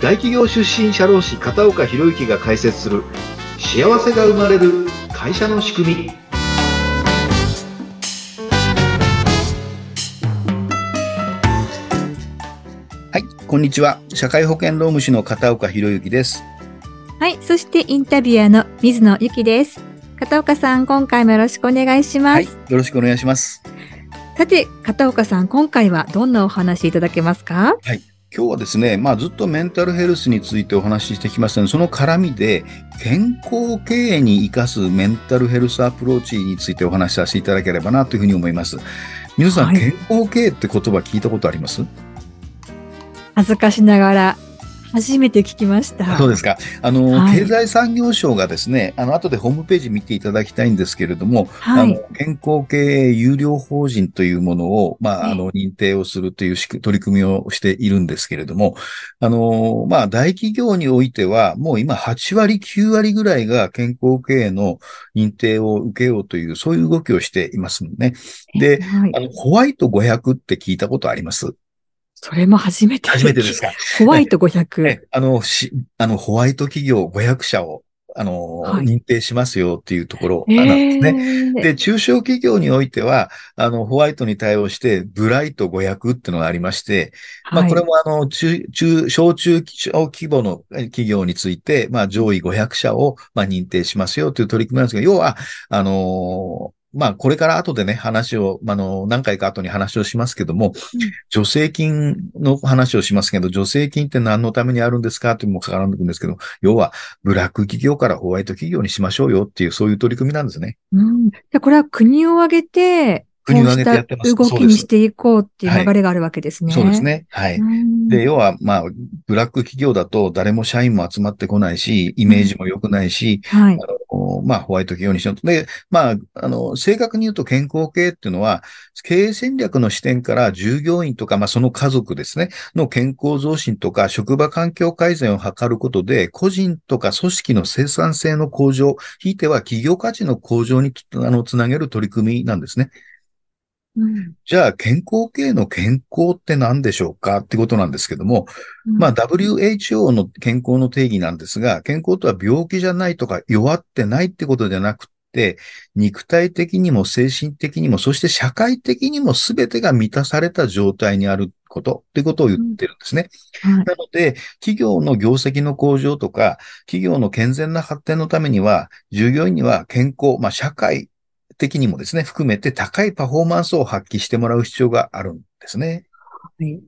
大企業出身社労士片岡博之が解説する幸せが生まれる会社の仕組みはい、こんにちは。社会保険労務士の片岡博之です。はい。そしてインタビュアーの水野ゆきです。片岡さん、今回もよろしくお願いします。はい、よろしくお願いします。さて、片岡さん、今回はどんなお話いただけますか？今日はですね、まあずっとメンタルヘルスについてお話ししてきましたので、その絡みで健康経営に生かすメンタルヘルスアプローチについてお話しさせていただければなというふうに思います。皆さん、はい健康経営って言葉聞いたことあります？恥ずかしながら、初めて聞きました。そうですか。あの、はい経済産業省がですね、あの、後でホームページ見ていただきたいんですけれども、はいあの。健康経営有料法人というものを、まあ、ええあの、認定をするという取り組みをしているんですけれども、あの、まあ、大企業においては、もう今8割、9割ぐらいが健康経営の認定を受けようという、そういう動きをしていますね。で、はいあの、ホワイト500って聞いたことあります？それも初めて。初めてです。か？ホワイト500。えあの、し、あの、ホワイト企業500社を、あの、はい認定しますよっていうところえなんですね。ーで、中小企業においては、あの、ホワイトに対応して、ブライト500っていうのがありまして、まあ、はいこれもあの、中、中、小中小規模の企業について、まあ、上位500社を、まあ、認定しますよという取り組みなんですが、要は、あのーまあ、これから後でね、話を、あの、何回か後に話をしますけども、助成金の話をしますけど、助成金って何のためにあるんですかというのも絡んでくるんですけど、要は、ブラック企業からホワイト企業にしましょうよっていう、そういう取り組みなんですね。うん。でこれは国を挙げて、国を挙げてやってます動きにしていこうっていう流れがあるわけですね。そうですね。はい。うん。で、要は、まあ、ブラック企業だと誰も社員も集まってこないし、イメージも良くないし、はい。あのまあ、ホワイト企業にしようと。で、まあ、あの、正確に言うと健康経営っていうのは、経営戦略の視点から従業員とか、まあ、その家族ですね、の健康増進とか、職場環境改善を図ることで、個人とか組織の生産性の向上、ひいては企業価値の向上にあのつなげる取り組みなんですね。うん。じゃあ、健康経営の健康って何でしょうかってことなんですけども、まあ、WHO の健康の定義なんですが、健康とは病気じゃないとか弱ってないってことじゃなくて、肉体的にも精神的にも、そして社会的にも全てが満たされた状態にあることってことを言ってるんですね。はい。なので、企業の業績の向上とか、企業の健全な発展のためには、従業員には健康、まあ、社会的にもですね、含めて高いパフォーマンスを発揮してもらう必要があるんですね。はい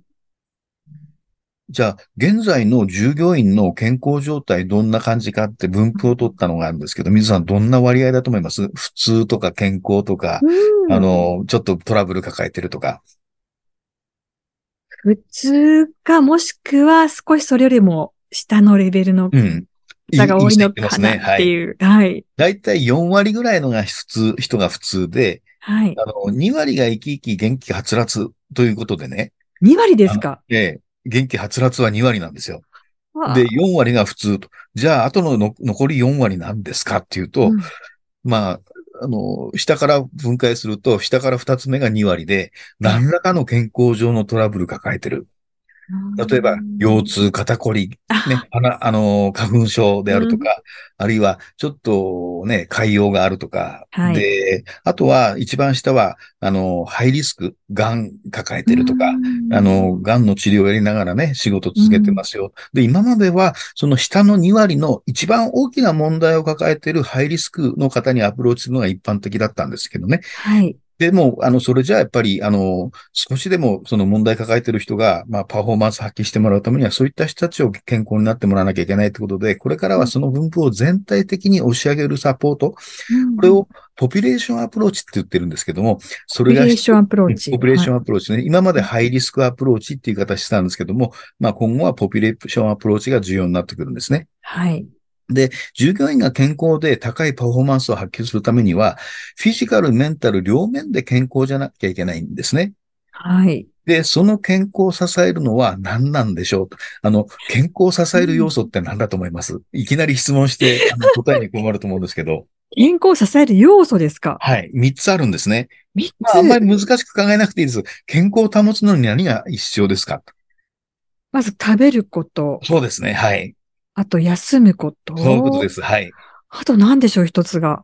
じゃあ、現在の従業員の健康状態どんな感じかって分布を取ったのがあるんですけど、水さんどんな割合だと思います？普通とか健康とか、うんあの、ちょっとトラブル抱えてるとか。普通か、もしくは少しそれよりも下のレベルのうん。方が多いのかますね。なっはい。ていう。はい。だいたい4割ぐらいのが普通、人が普通で、はい。あの、2割が生き生き元気はつらつということでね。2割ですか？ええ、元気はつらつは2割なんですよ。で、4割が普通と。じゃあ、あとのの残り4割なんですかっていうと、うんまあ、あの、下から分解すると、下から2つ目が2割で、何らかの健康上のトラブル抱えてる。例えば、腰痛、肩こり、ね、鼻、あの、花粉症であるとか、あるいは、ちょっとね、潰瘍があるとか、はい。で、あとは、一番下は、あの、ハイリスク、癌抱えてるとか、うん。あの、癌の治療をやりながらね、仕事続けてますよ。で、今までは、その下の2割の一番大きな問題を抱えているハイリスクの方にアプローチするのが一般的だったんですけどね。はい。でも、あの、それじゃあやっぱり、あの、少しでもその問題抱えている人が、まあ、パフォーマンス発揮してもらうためには、そういった人たちを健康になってもらわなきゃいけないってことで、これからはその分布を全体的に押し上げるサポート、これをポピュレーションアプローチって言ってるんですけども、それがポピュレーションアプローチ。ポピュレーションン。アプローチね。今までハイリスクアプローチっていう形してたんですけども、まあ今後はポピュレーションアプローチが重要になってくるんですね。はい。従業員が健康で高いパフォーマンスを発揮するためには、フィジカル、メンタル両面で健康じゃなきゃいけないんですね。はい。で、その健康を支えるのは何なんでしょう？と。あの、健康を支える要素って何だと思います？いきなり質問して、あの答えに困ると思うんですけど。健康を支える要素ですか？はい。三つあるんですね。三つ。まあ、あんまり難しく考えなくていいです。健康を保つのに何が必要ですか？まず食べること、そうですね。はい。あと休むこと。そういうことです。はい。あと何でしょう、一つが。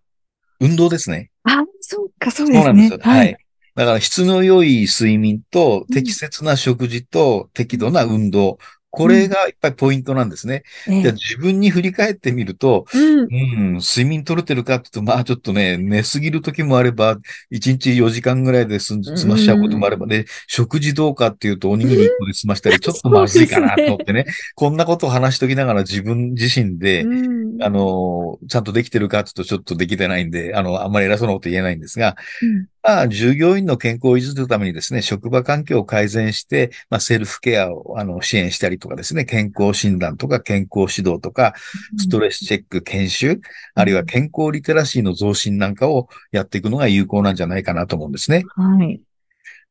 運動ですね。あ、そうか、そうそうですね。なんですよ。はい。。だから質の良い睡眠と適切な食事と適度な運動。これがやっぱりポイントなんですね。ええ。じゃあ自分に振り返ってみると、うん。うん、睡眠取れてるかって言うと、まあちょっとね、寝すぎる時もあれば、1日4時間ぐらいで済ましちゃうこともあればね、食事どうかっていうと、おにぎり1個で済ましたり、ちょっとまずいかなと思ってね、こんなことを話しときながら自分自身で、うん。あの、ちゃんとできてるかって言うとちょっとできてないんで、あの、あんまり偉そうなこと言えないんですが、うんまあ、従業員の健康を維持するためにですね、職場環境を改善して、まあ、セルフケアをあの支援したりとかですね、健康診断とか健康指導とか、ストレスチェック研修、あるいは健康リテラシーの増進なんかをやっていくのが有効なんじゃないかなと思うんですね。はい。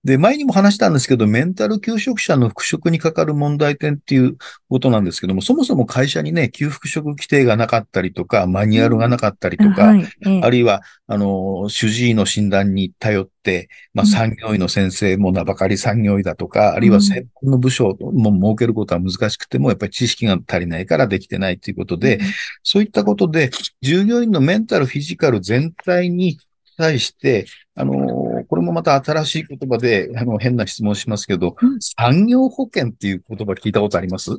で、前にも話したんですけど、メンタル休職者の復職にかかる問題点っていうことなんですけども、そもそも会社にね、休復職規定がなかったりとか、マニュアルがなかったりとか、はい。ええ。あるいは、あの、主治医の診断に頼って、まあ、うん。産業医の先生も名ばかり産業医だとか、あるいは専門の部署も設けることは難しくても、やっぱり知識が足りないからできてないということで、そういったことで、従業員のメンタル、フィジカル全体に対して、あの、これもまた新しい言葉で、あの、変な質問しますけど、うん。産業保険っていう言葉聞いたことあります？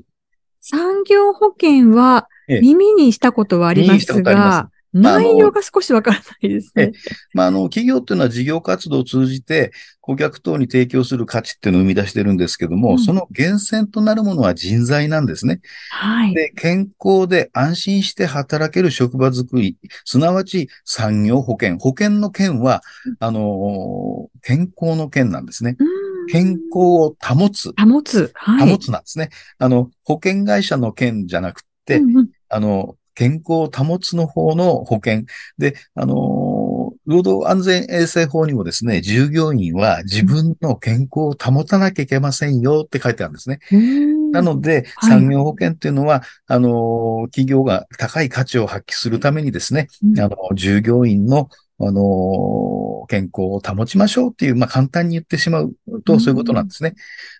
産業保険はええ。耳にしたことはありますが、内容が少しわからないですね。まあ、あの、企業っていうのは事業活動を通じて、顧客等に提供する価値っていうのを生み出してるんですけども、うんその源泉となるものは人材なんですね。はい。で、健康で安心して働ける職場づくり、すなわち産業保険。保険の件は、あのー健康の件なんですね。うん健康を保つ、保つ。はい。保つなんですね。あの、保険会社の件じゃなくて、うんうんあの、健康を保つの方の保険。で、あのー労働安全衛生法にもですね、従業員は自分の健康を保たなきゃいけませんよって書いてあるんですね。うんなので、はい産業保険っていうのは、あのー企業が高い価値を発揮するためにですね、うんあの、従業員の、あのー健康を保ちましょうっていう、まあ、簡単に言ってしまうと、そういうことなんですね。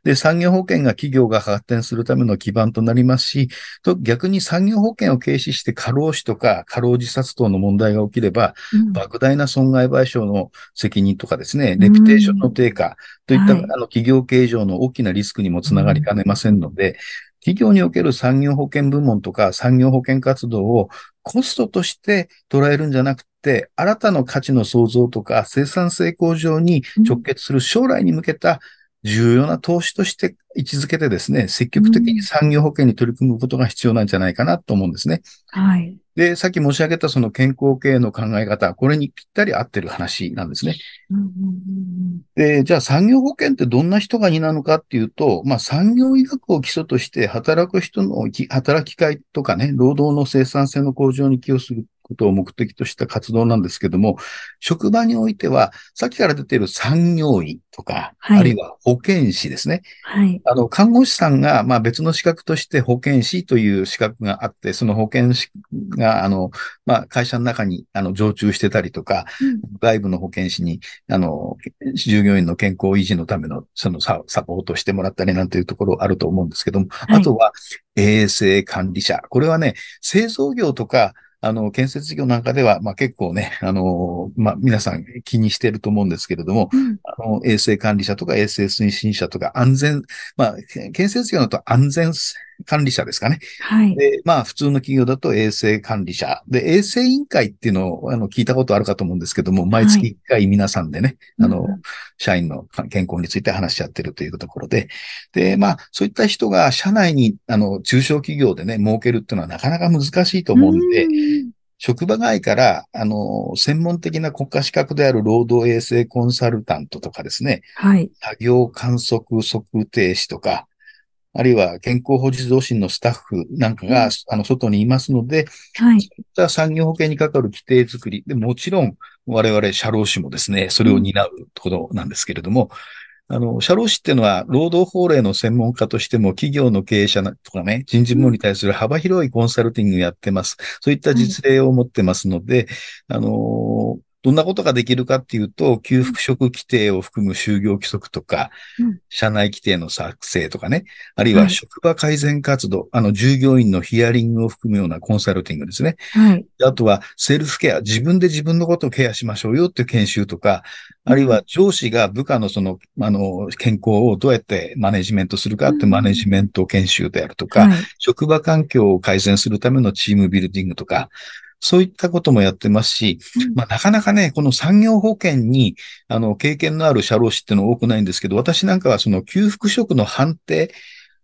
で、産業保険が企業が発展するための基盤となりますし、と逆に産業保険を軽視して過労死とか過労自殺等の問題が起きれば、うん。莫大な損害賠償の責任とかですね、レピュテーションの低下といった、はい。あの企業経営上の大きなリスクにもつながりかねませんので、企業における産業保険部門とか産業保険活動をコストとして捉えるんじゃなくて、新たな価値の創造とか生産性向上に直結する将来に向けた重要な投資として位置づけてですね、積極的に産業保険に取り組むことが必要なんじゃないかなと思うんですね。はい。で、さっき申し上げたその健康経営の考え方、これにぴったり合ってる話なんですね。うんうんうんで、じゃあ産業保険ってどんな人が担うのかっていうと、まあ産業医学を基礎として働く人のき働き会とかね、労働の生産性の向上に寄与することを目的とした活動なんですけども、職場においては、さっきから出ている産業医とか、はいあるいは保健師ですね。はい。あの、看護師さんが、まあ別の資格として保健師という資格があって、その保健師が、あの、まあ会社の中に、あの、常駐してたりとか、うん外部の保健師に、あの、従業員の健康維持のための、そのササポートしてもらったりなんていうところあると思うんですけども、いあとは衛生管理者。これはね、製造業とか、あの、建設業なんかでは、まあ結構ね、あの、まあ皆さん気にしてると思うんですけれども、うん。あの、衛生管理者とか衛生推進者とか安全、まあ、建設業だと安全管理者ですかね。はい。で、まあ、普通の企業だと衛生管理者。で、衛生委員会っていうのを、あの、聞いたことあるかと思うんですけども、毎月1回皆さんでね、あのうんうん、社員の健康について話し合ってるというところで、で、まあ、そういった人が社内に、あの、中小企業でね、設けるっていうのはなかなか難しいと思うんで、うん職場外から、あの、専門的な国家資格である労働衛生コンサルタントとかですね、はい。作業観測測定士とか、あるいは健康保持増進のスタッフなんかが、うんあの、外にいますので、はい。そういった産業保険にかかる規定作り。で、もちろん、我々社労士もですね、それを担うところなんですけれども、あの、社労士っていうのは、労働法令の専門家としても、企業の経営者とかね、人事部門に対する幅広いコンサルティングをやってます。そういった実例を持ってますので、あの、どんなことができるかっていうと、給付職規定を含む就業規則とか、うん社内規定の作成とかね、あるいは職場改善活動、あの、従業員のヒアリングを含むようなコンサルティングですね。はい。あとは、セルフケア、自分で自分のことをケアしましょうよっていう研修とか、あるいは上司が部下のその、あの、健康をどうやってマネジメントするかってマネジメント研修であるとか、はい。職場環境を改善するためのチームビルディングとか、そういったこともやってますし、うんまあ、なかなかね、この産業保険に、あの、経験のある社労士っていうのは多くないんですけど、私なんかはその給付職の判定、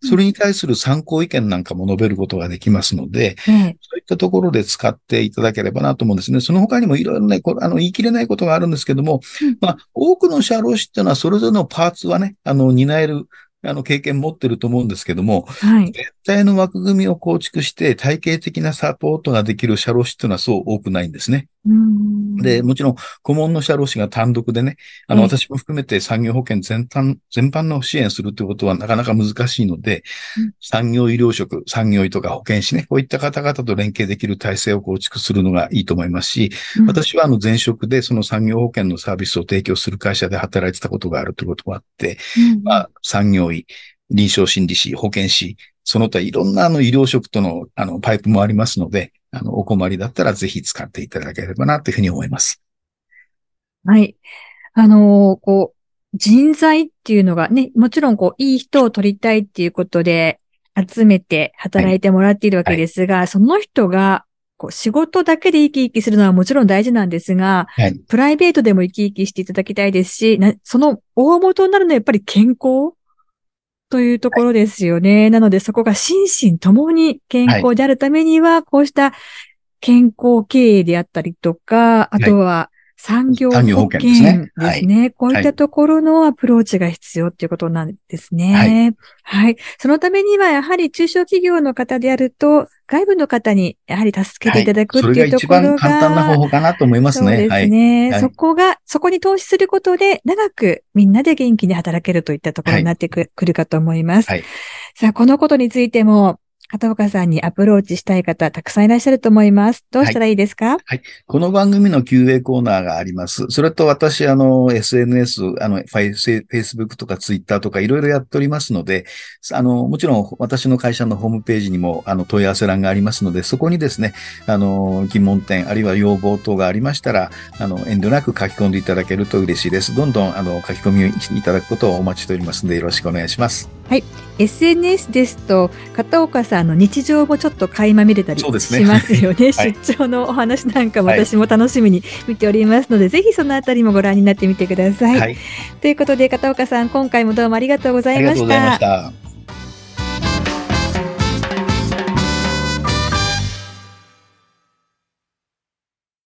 それに対する参考意見なんかも述べることができますので、ええそういったところで使っていただければなと思うんですね。その他にもいろいろね、これあの、言い切れないことがあるんですけども、うんまあ、多くの社労士っていうのはそれぞれのパーツはね、あの、担える、あの、経験持ってると思うんですけども、はい。全体の枠組みを構築して体系的なサポートができる社労士っていうのはそう多くないんですね。うん。で、もちろん顧問の社労士が単独でね、あの、うん私も含めて産業保険全般、全般の支援するということはなかなか難しいので、うん。産業医療職、産業医とか保健師ね、こういった方々と連携できる体制を構築するのがいいと思いますし、うん。私はあの前職でその産業保険のサービスを提供する会社で働いてたことがあるということがあって、うん。まあ、産業医、臨床心理士、保健師、その他いろんなあの医療職とのあのパイプもありますので、あの、お困りだったらぜひ使っていただければなというふうに思います。はい。あのーこう、人材っていうのがね、もちろんこう、いい人を取りたいっていうことで、集めて働いてもらっているわけですが、その人が、こう、仕事だけで生き生きするのはもちろん大事なんですが、はい。プライベートでも生き生きしていただきたいですし、なその大元になるのはやっぱり健康というところですよね。なのでそこが心身ともに健康であるためには、こうした健康経営であったりとか、あとは産業保険険でですすねね。こういったところのアプローチが必要っていうことなんですね。はい。そのためにはやはり中小企業の方であると、外部の方にやはり助けていただくってそれが一いうところが、番簡単な方法かなと思いますね。そうですはい。ね。はいそこが、そこに投資することで、長くみんなで元気に働けるといったところになってく,、るかと思います。はいさあ、このことについても、片岡さんにアプローチしたい方、たくさんいらっしゃると思います。どうしたらいいですか、この番組の QA コーナーがあります。それと私、あの、SNS、あの、Facebook とか Twitter とかいろいろやっておりますので、あの、もちろん私の会社のホームページにも、あの、問い合わせ欄がありますので、そこにですね、あの、疑問点、あるいは要望等がありましたら、あの、遠慮なく書き込んでいただけると嬉しいです。どんどん、あの、書き込みをいただくことをお待ちしておりますので、よろしくお願いします。SNS ですと、片岡さんの日常もちょっと垣間見れたりしますよね。はい出張のお話なんかもはい私も楽しみに見ておりますので、ぜひそのあたりもご覧になってみてください。はい。ということで、片岡さん、今回もどうもありがとうございまし。た。